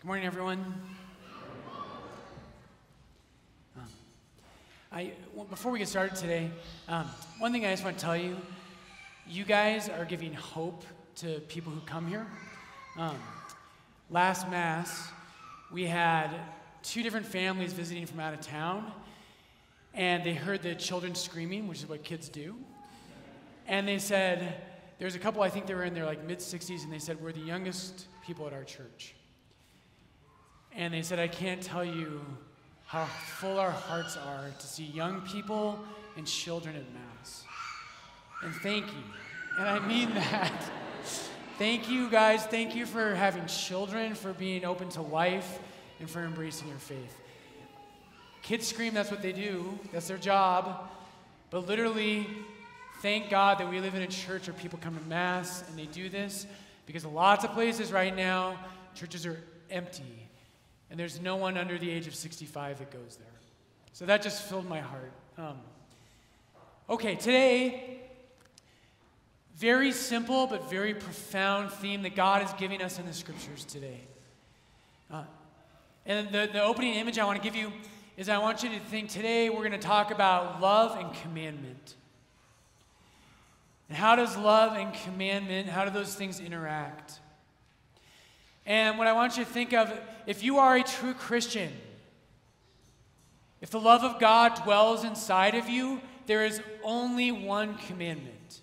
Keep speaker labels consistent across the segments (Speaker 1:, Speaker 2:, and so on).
Speaker 1: Good morning, everyone. Um, I, well, before we get started today, um, one thing I just want to tell you you guys are giving hope to people who come here. Um, last Mass, we had two different families visiting from out of town, and they heard the children screaming, which is what kids do. And they said, there's a couple, I think they were in their like mid 60s, and they said, We're the youngest people at our church. And they said, I can't tell you how full our hearts are to see young people and children at Mass. And thank you. And I mean that. thank you, guys. Thank you for having children, for being open to life, and for embracing your faith. Kids scream, that's what they do, that's their job. But literally, thank God that we live in a church where people come to Mass and they do this because lots of places right now, churches are empty and there's no one under the age of 65 that goes there. So that just filled my heart. Um, okay, today, very simple but very profound theme that God is giving us in the scriptures today. Uh, and the, the opening image I want to give you is I want you to think today we're going to talk about love and commandment. And how does love and commandment, how do those things interact? And what I want you to think of, if you are a true Christian, if the love of God dwells inside of you, there is only one commandment.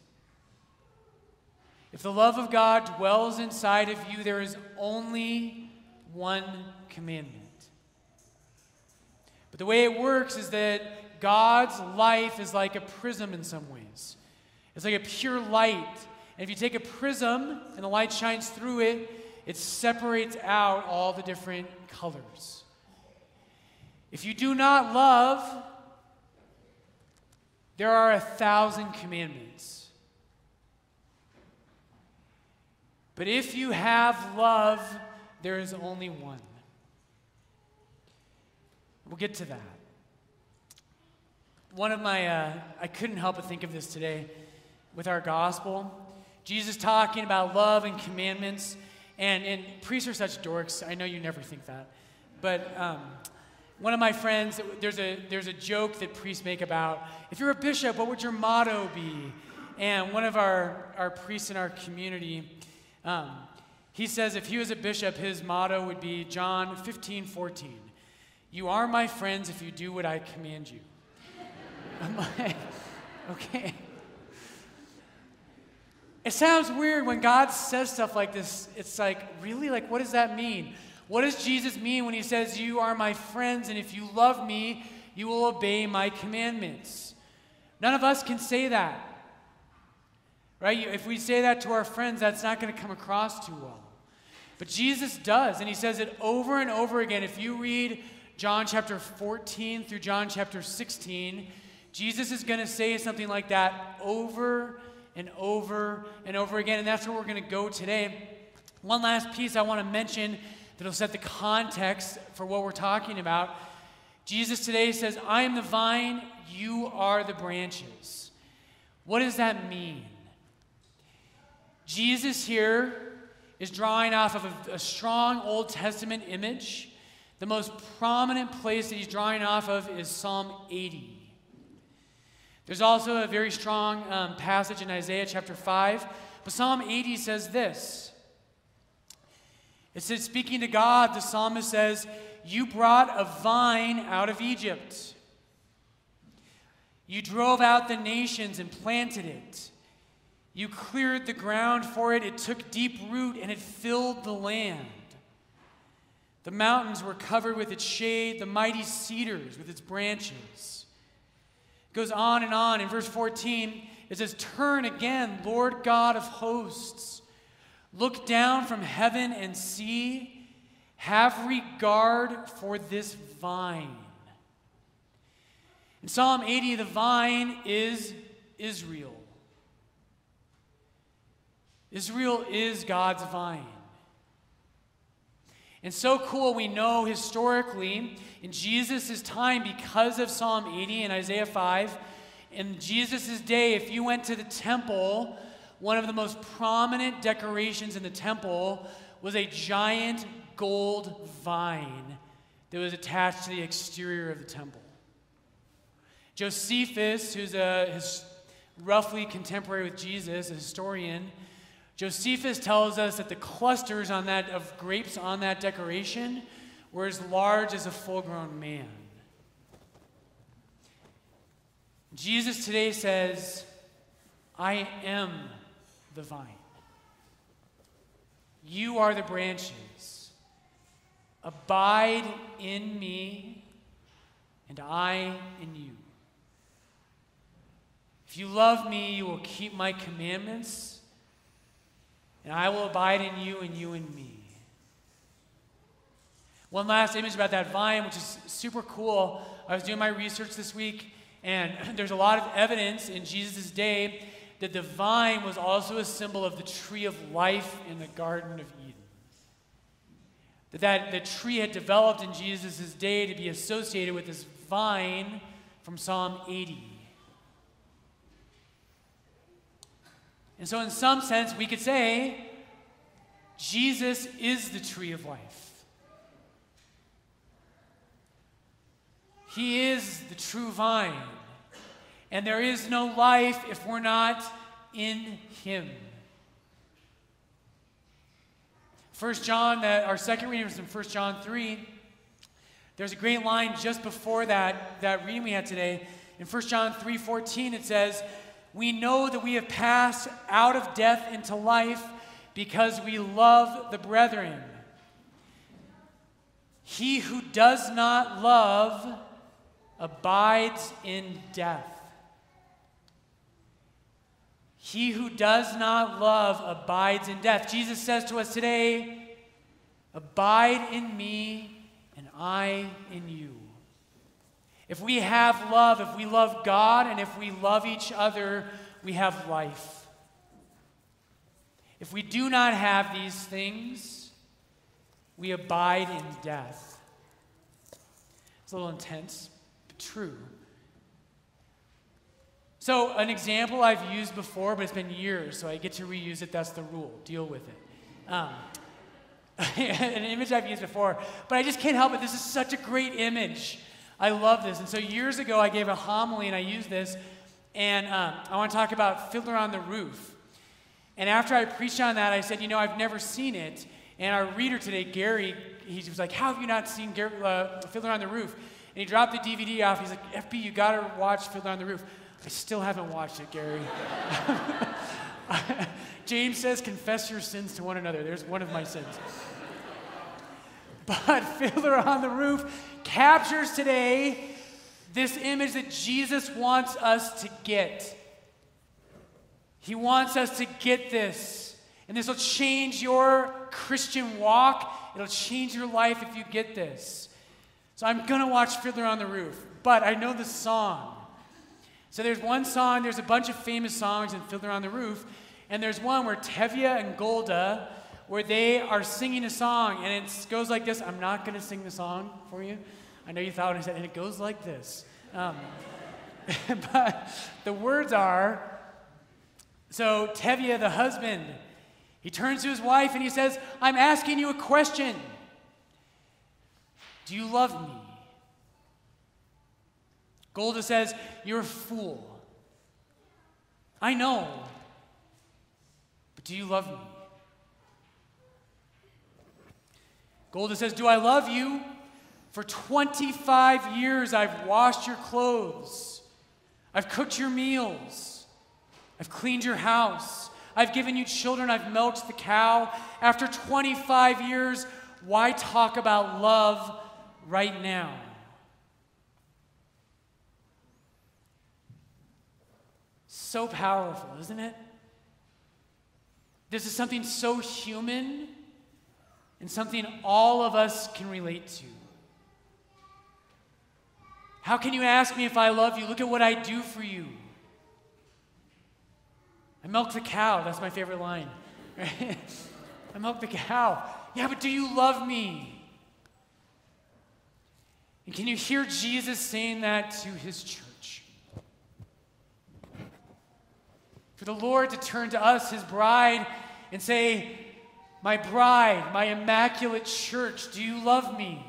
Speaker 1: If the love of God dwells inside of you, there is only one commandment. But the way it works is that God's life is like a prism in some ways. It's like a pure light. And if you take a prism and the light shines through it, it separates out all the different colors. If you do not love, there are a thousand commandments. But if you have love, there is only one. We'll get to that. One of my, uh, I couldn't help but think of this today with our gospel. Jesus talking about love and commandments. And, and priests are such dorks. I know you never think that. But um, one of my friends, there's a, there's a joke that priests make about if you're a bishop, what would your motto be? And one of our, our priests in our community, um, he says if he was a bishop, his motto would be John 15, 14. You are my friends if you do what I command you. I'm like, okay. It sounds weird when God says stuff like this. It's like, really? Like, what does that mean? What does Jesus mean when he says, You are my friends, and if you love me, you will obey my commandments? None of us can say that. Right? If we say that to our friends, that's not going to come across too well. But Jesus does, and he says it over and over again. If you read John chapter 14 through John chapter 16, Jesus is going to say something like that over and over and over again. And that's where we're going to go today. One last piece I want to mention that'll set the context for what we're talking about. Jesus today says, I am the vine, you are the branches. What does that mean? Jesus here is drawing off of a, a, strong Old Testament image. The most prominent place that he's drawing off of is Psalm 80. There's also a very strong um, passage in Isaiah chapter 5. But Psalm 80 says this It says, speaking to God, the psalmist says, You brought a vine out of Egypt. You drove out the nations and planted it. You cleared the ground for it. It took deep root and it filled the land. The mountains were covered with its shade, the mighty cedars with its branches goes on and on. In verse 14, it says, Turn again, Lord God of hosts. Look down from heaven and see. Have regard for this vine. In Psalm 80, the vine is Israel. Israel is God's vine. And so cool, we know historically in Jesus' time, because of Psalm 80 and Isaiah 5, in Jesus' day, if you went to the temple, one of the most prominent decorations in the temple was a giant gold vine that was attached to the exterior of the temple. Josephus, who's a his, roughly contemporary with Jesus, a historian, Josephus tells us that the clusters on that of grapes on that decoration were as large as a full-grown man. Jesus today says, I am the vine. You are the branches. Abide in me, and I in you. If you love me, you will keep my commandments, and I will abide in you, and you in me. One last image about that vine, which is super cool. I was doing my research this week, and there's a lot of evidence in Jesus' day that the vine was also a symbol of the tree of life in the Garden of Eden. That, that the tree had developed in Jesus' day to be associated with this vine from Psalm 80. And so, in some sense, we could say Jesus is the tree of life. He is the true vine. And there is no life if we're not in Him. First John, that our second reading was in First John 3. There's a great line just before that, that reading we had today. In First John 3 14, it says, We know that we have passed out of death into life because we love the brethren. He who does not love abides in death. He who does not love abides in death. Jesus says to us today, Abide in me, and I in you. If we have love, if we love God, and if we love each other, we have life. If we do not have these things, we abide in death. It's a little intense, but true. So, an example I've used before, but it's been years, so I get to reuse it. That's the rule. Deal with it. Um, an image I've used before, but I just can't help it. This is such a great image. I love this. And so, years ago, I gave a homily and I used this, and um, I want to talk about Fiddler on the Roof. And after I preached on that, I said, You know, I've never seen it. And our reader today, Gary, he was like, How have you not seen Gary, uh, Fiddler on the Roof? And he dropped the DVD off. He's like, FB, you got to watch Fiddler on the Roof. I still haven't watched it, Gary. James says, confess your sins to one another. There's one of my sins. But Fiddler on the Roof captures today this image that Jesus wants us to get. He wants us to get this. And this will change your Christian walk. It'll change your life if you get this. So I'm going to watch Fiddler on the Roof, but I know the song. So there's one song, there's a bunch of famous songs in Fiddler on the Roof, and there's one where Tevye and Golda, where they are singing a song, and it goes like this. I'm not going to sing the song for you. I know you thought I said, and it goes like this. Um, but the words are so Tevye, the husband, he turns to his wife and he says, I'm asking you a question. Do you love me? Golda says, You're a fool. I know. But do you love me? Golda says, Do I love you? For 25 years, I've washed your clothes. I've cooked your meals. I've cleaned your house. I've given you children. I've milked the cow. After 25 years, why talk about love right now? so powerful, isn't it? This is something so human and something all of us can relate to. How can you ask me if I love you? Look at what I do for you. I milk the cow. That's my favorite line. I milk the cow. Yeah, but do you love me? And can you hear Jesus saying that to his church? For the Lord to turn to us, his bride, and say, my bride, my immaculate church, do you love me?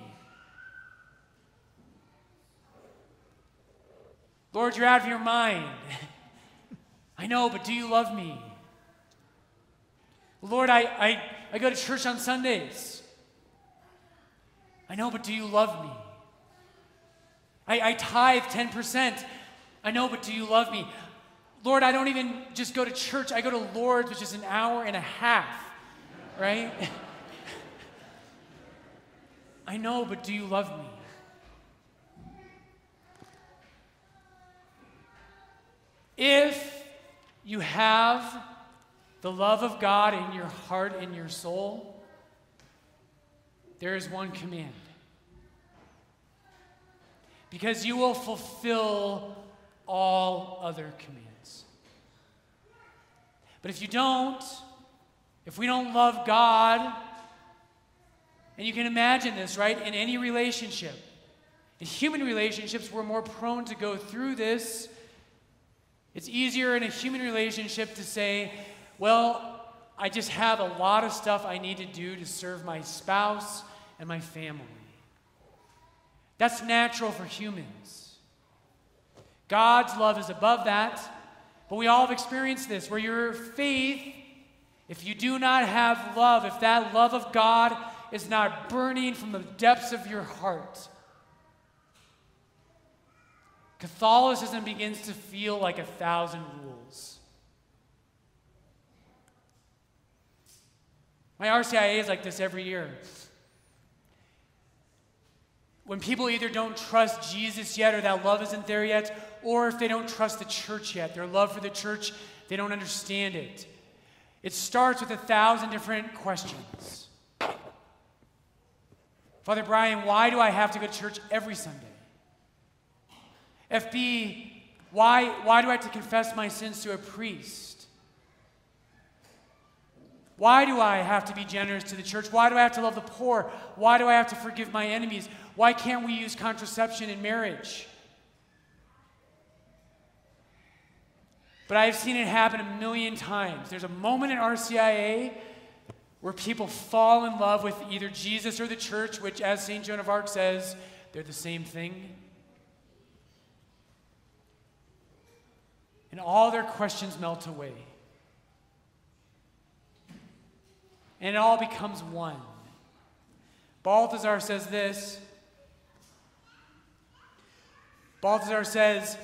Speaker 1: Lord, you're out of your mind. I know, but do you love me? Lord, I, I, I go to church on Sundays. I know, but do you love me? I, I tithe 10%. I know, but do you love me? Lord, I don't even just go to church, I go to Lord's, which is an hour and a half, right? I know, but do you love me? If you have the love of God in your heart and your soul, there is one command. Because you will fulfill all other commands. But if you don't, if we don't love God, and you can imagine this, right? In any relationship, in human relationships, we're more prone to go through this. It's easier in a human relationship to say, well, I just have a lot of stuff I need to do to serve my spouse and my family. That's natural for humans. God's love is above that, but we all have experienced this where your faith, if you do not have love, if that love of God is not burning from the depths of your heart, Catholicism begins to feel like a thousand rules. My RCIA is like this every year. When people either don't trust Jesus yet or that love isn't there yet, or if they don't trust the church yet, their love for the church, they don't understand it. It starts with a thousand different questions. Father Brian, why do I have to go to church every Sunday? FB, why, why do I have to confess my sins to a priest? Why do I have to be generous to the church? Why do I have to love the poor? Why do I have to forgive my enemies? Why can't we use contraception in marriage? But I've seen it happen a million times. There's a moment in RCIA where people fall in love with either Jesus or the church, which, as St. Joan of Arc says, they're the same thing. And all their questions melt away. and it all becomes one. Balthasar says this. Balthasar says,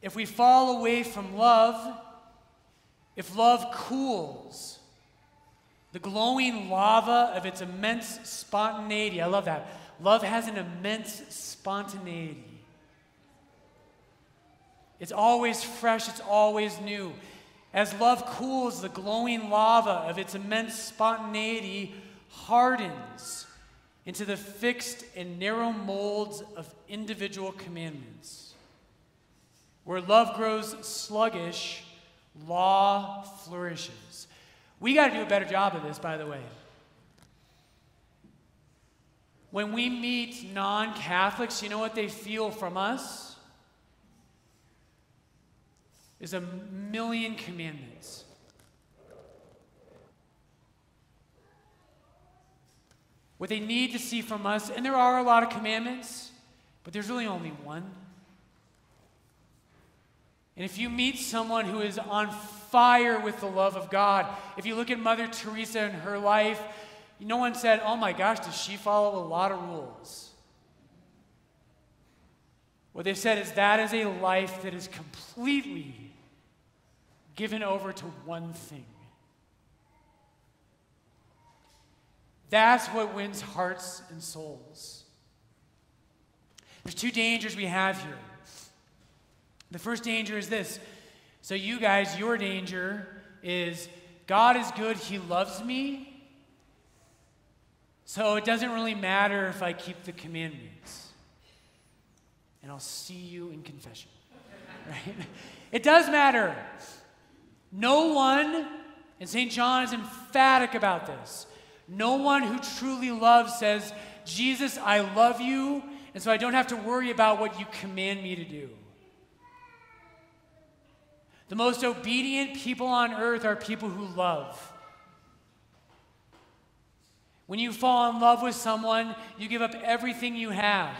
Speaker 1: if we fall away from love, if love cools, the glowing lava of its immense spontaneity, I love that. Love has an immense spontaneity. It's always fresh, it's always new. As love cools, the glowing lava of its immense spontaneity hardens into the fixed and narrow molds of individual commandments. Where love grows sluggish, law flourishes. We got to do a better job of this, by the way. When we meet non Catholics, you know what they feel from us? Is a million commandments. What they need to see from us, and there are a lot of commandments, but there's really only one. And if you meet someone who is on fire with the love of God, if you look at Mother Teresa and her life, no one said, Oh my gosh, does she follow a lot of rules? What they've said is that is a life that is completely given over to one thing. That's what wins hearts and souls. There's two dangers we have here. The first danger is this. So, you guys, your danger is God is good, He loves me. So, it doesn't really matter if I keep the commandments. And I'll see you in confession. Right? It does matter. No one, and St. John is emphatic about this, no one who truly loves says, Jesus, I love you, and so I don't have to worry about what you command me to do. The most obedient people on earth are people who love. When you fall in love with someone, you give up everything you have.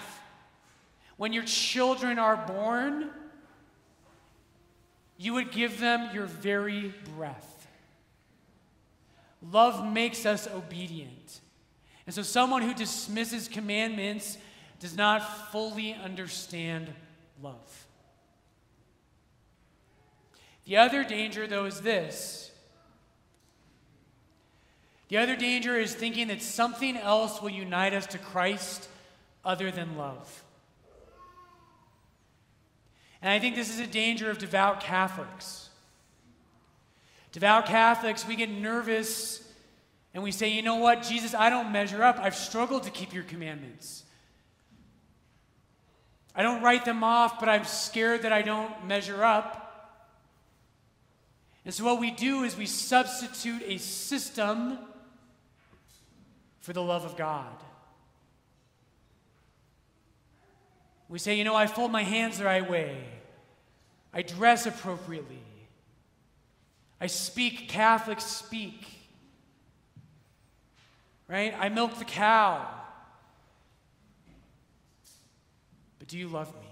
Speaker 1: When your children are born, you would give them your very breath. Love makes us obedient. And so, someone who dismisses commandments does not fully understand love. The other danger, though, is this. The other danger is thinking that something else will unite us to Christ other than love. And I think this is a danger of devout Catholics. Devout Catholics, we get nervous and we say, you know what, Jesus, I don't measure up. I've struggled to keep your commandments. I don't write them off, but I'm scared that I don't measure up. And so, what we do is we substitute a system for the love of God. We say, you know, I fold my hands the right way, I dress appropriately, I speak Catholic speak, right? I milk the cow. But do you love me?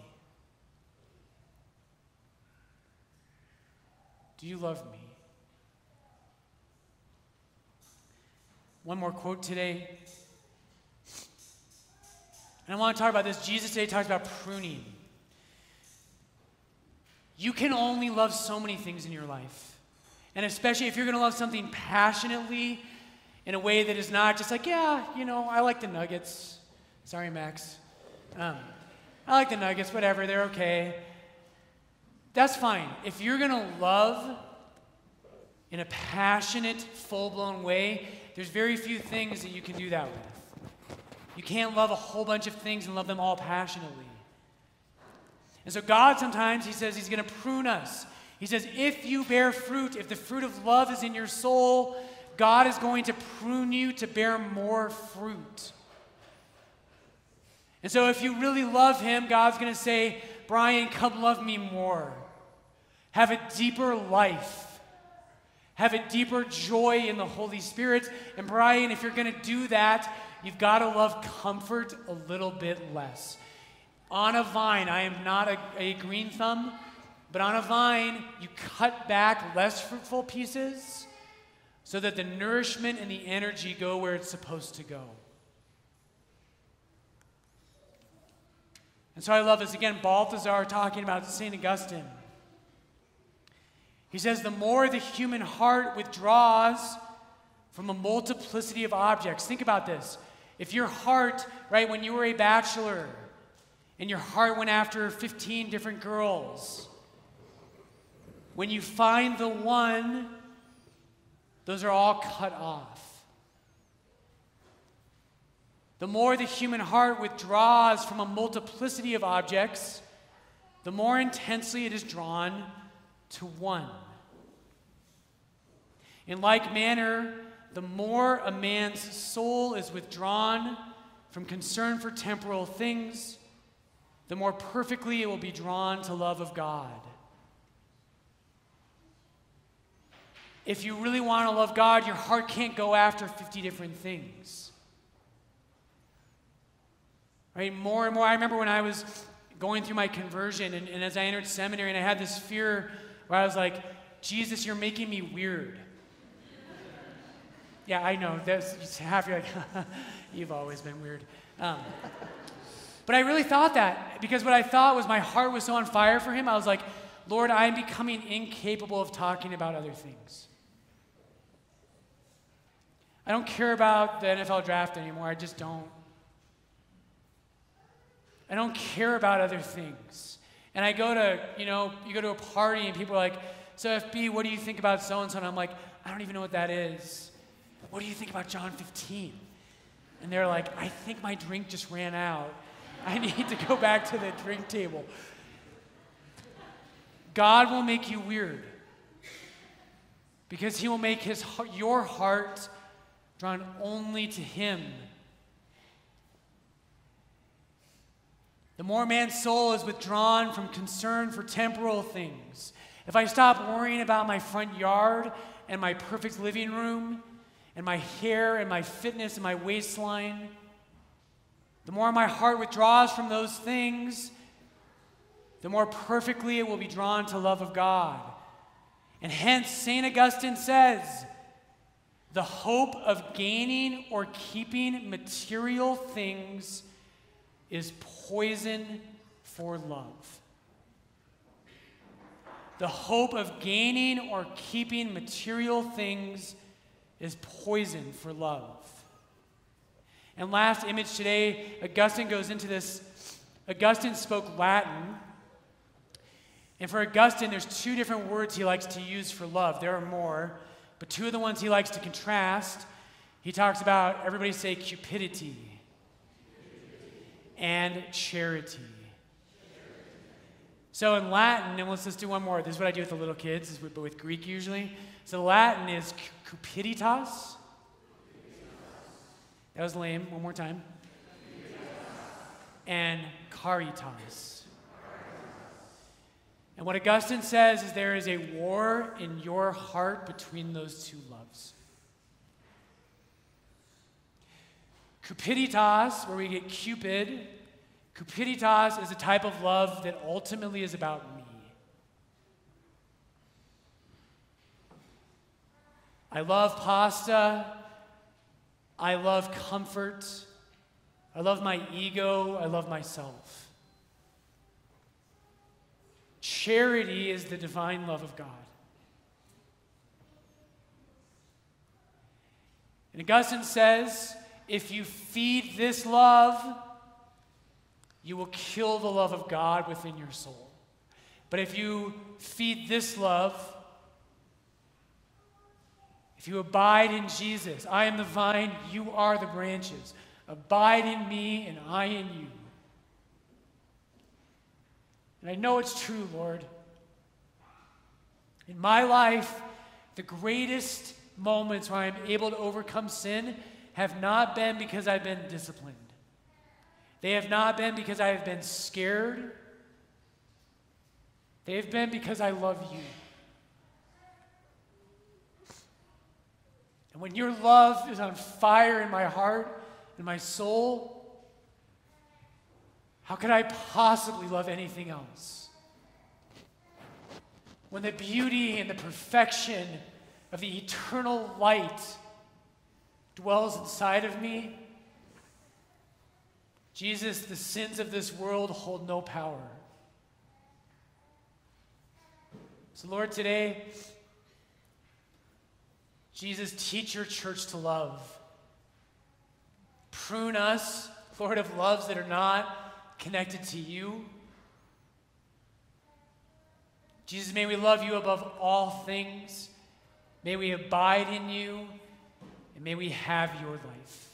Speaker 1: Do you love me? One more quote today. And I want to talk about this. Jesus today talks about pruning. You can only love so many things in your life. And especially if you're going to love something passionately in a way that is not just like, yeah, you know, I like the nuggets. Sorry, Max. Um, I like the nuggets, whatever, they're okay. That's fine. If you're going to love in a passionate, full blown way, there's very few things that you can do that with. You can't love a whole bunch of things and love them all passionately. And so, God sometimes, He says He's going to prune us. He says, if you bear fruit, if the fruit of love is in your soul, God is going to prune you to bear more fruit. And so, if you really love Him, God's going to say, Brian, come love me more. Have a deeper life. Have a deeper joy in the Holy Spirit. And Brian, if you're going to do that, you've got to love comfort a little bit less. On a vine, I am not a, a green thumb, but on a vine, you cut back less fruitful pieces so that the nourishment and the energy go where it's supposed to go. And so I love this. Again, Balthasar talking about St. Augustine. He says, the more the human heart withdraws from a multiplicity of objects. Think about this. If your heart, right, when you were a bachelor, and your heart went after 15 different girls, when you find the one, those are all cut off. The more the human heart withdraws from a multiplicity of objects, the more intensely it is drawn to one. In like manner, the more a man's soul is withdrawn from concern for temporal things, the more perfectly it will be drawn to love of God. If you really want to love God, your heart can't go after 50 different things. Right? More and more. I remember when I was going through my conversion and, and as I entered seminary and I had this fear where I was like, Jesus, you're making me weird. yeah, I know. That's half you're like, you've always been weird. Um, but I really thought that because what I thought was my heart was so on fire for him. I was like, Lord, I'm becoming incapable of talking about other things. I don't care about the NFL draft anymore. I just don't. I don't care about other things. And I go to, you know, you go to a party and people are like, so FB, what do you think about so and so? And I'm like, I don't even know what that is. What do you think about John 15? And they're like, I think my drink just ran out. I need to go back to the drink table. God will make you weird because he will make his, your heart drawn only to him The more man's soul is withdrawn from concern for temporal things. If I stop worrying about my front yard and my perfect living room, and my hair and my fitness and my waistline, the more my heart withdraws from those things, the more perfectly it will be drawn to love of God. And hence, St. Augustine says, the hope of gaining or keeping material things is poison for love. The hope of gaining or keeping material things is poison for love. And last image today, Augustine goes into this. Augustine spoke Latin. And for Augustine, there's two different words he likes to use for love. There are more, but two of the ones he likes to contrast, he talks about, everybody say cupidity and charity. So in Latin, and let's just do one more. This is what I do with the little kids, but with Greek usually. So Latin is cupiditas. That was lame. One more time. And caritas. And what Augustine says is there is a war in your heart between those two loves. Cupiditas, where we get Cupid, Cupiditas is a type of love that ultimately is about me. I love pasta. I love comfort. I love my ego. I love myself. Charity is the divine love of God. And Augustine says if you feed this love, you will kill the love of God within your soul. But if you feed this love, if you abide in Jesus, I am the vine, you are the branches. Abide in me, and I in you. And I know it's true, Lord. In my life, the greatest moments where I'm able to overcome sin have not been because I've been disciplined. They have not been because I have been scared. They have been because I love you. And when your love is on fire in my heart and my soul, how could I possibly love anything else? When the beauty and the perfection of the eternal light dwells inside of me, Jesus, the sins of this world hold no power. So, Lord, today, Jesus, teach your church to love. Prune us, Lord, of loves that are not connected to you. Jesus, may we love you above all things. May we abide in you, and may we have your life.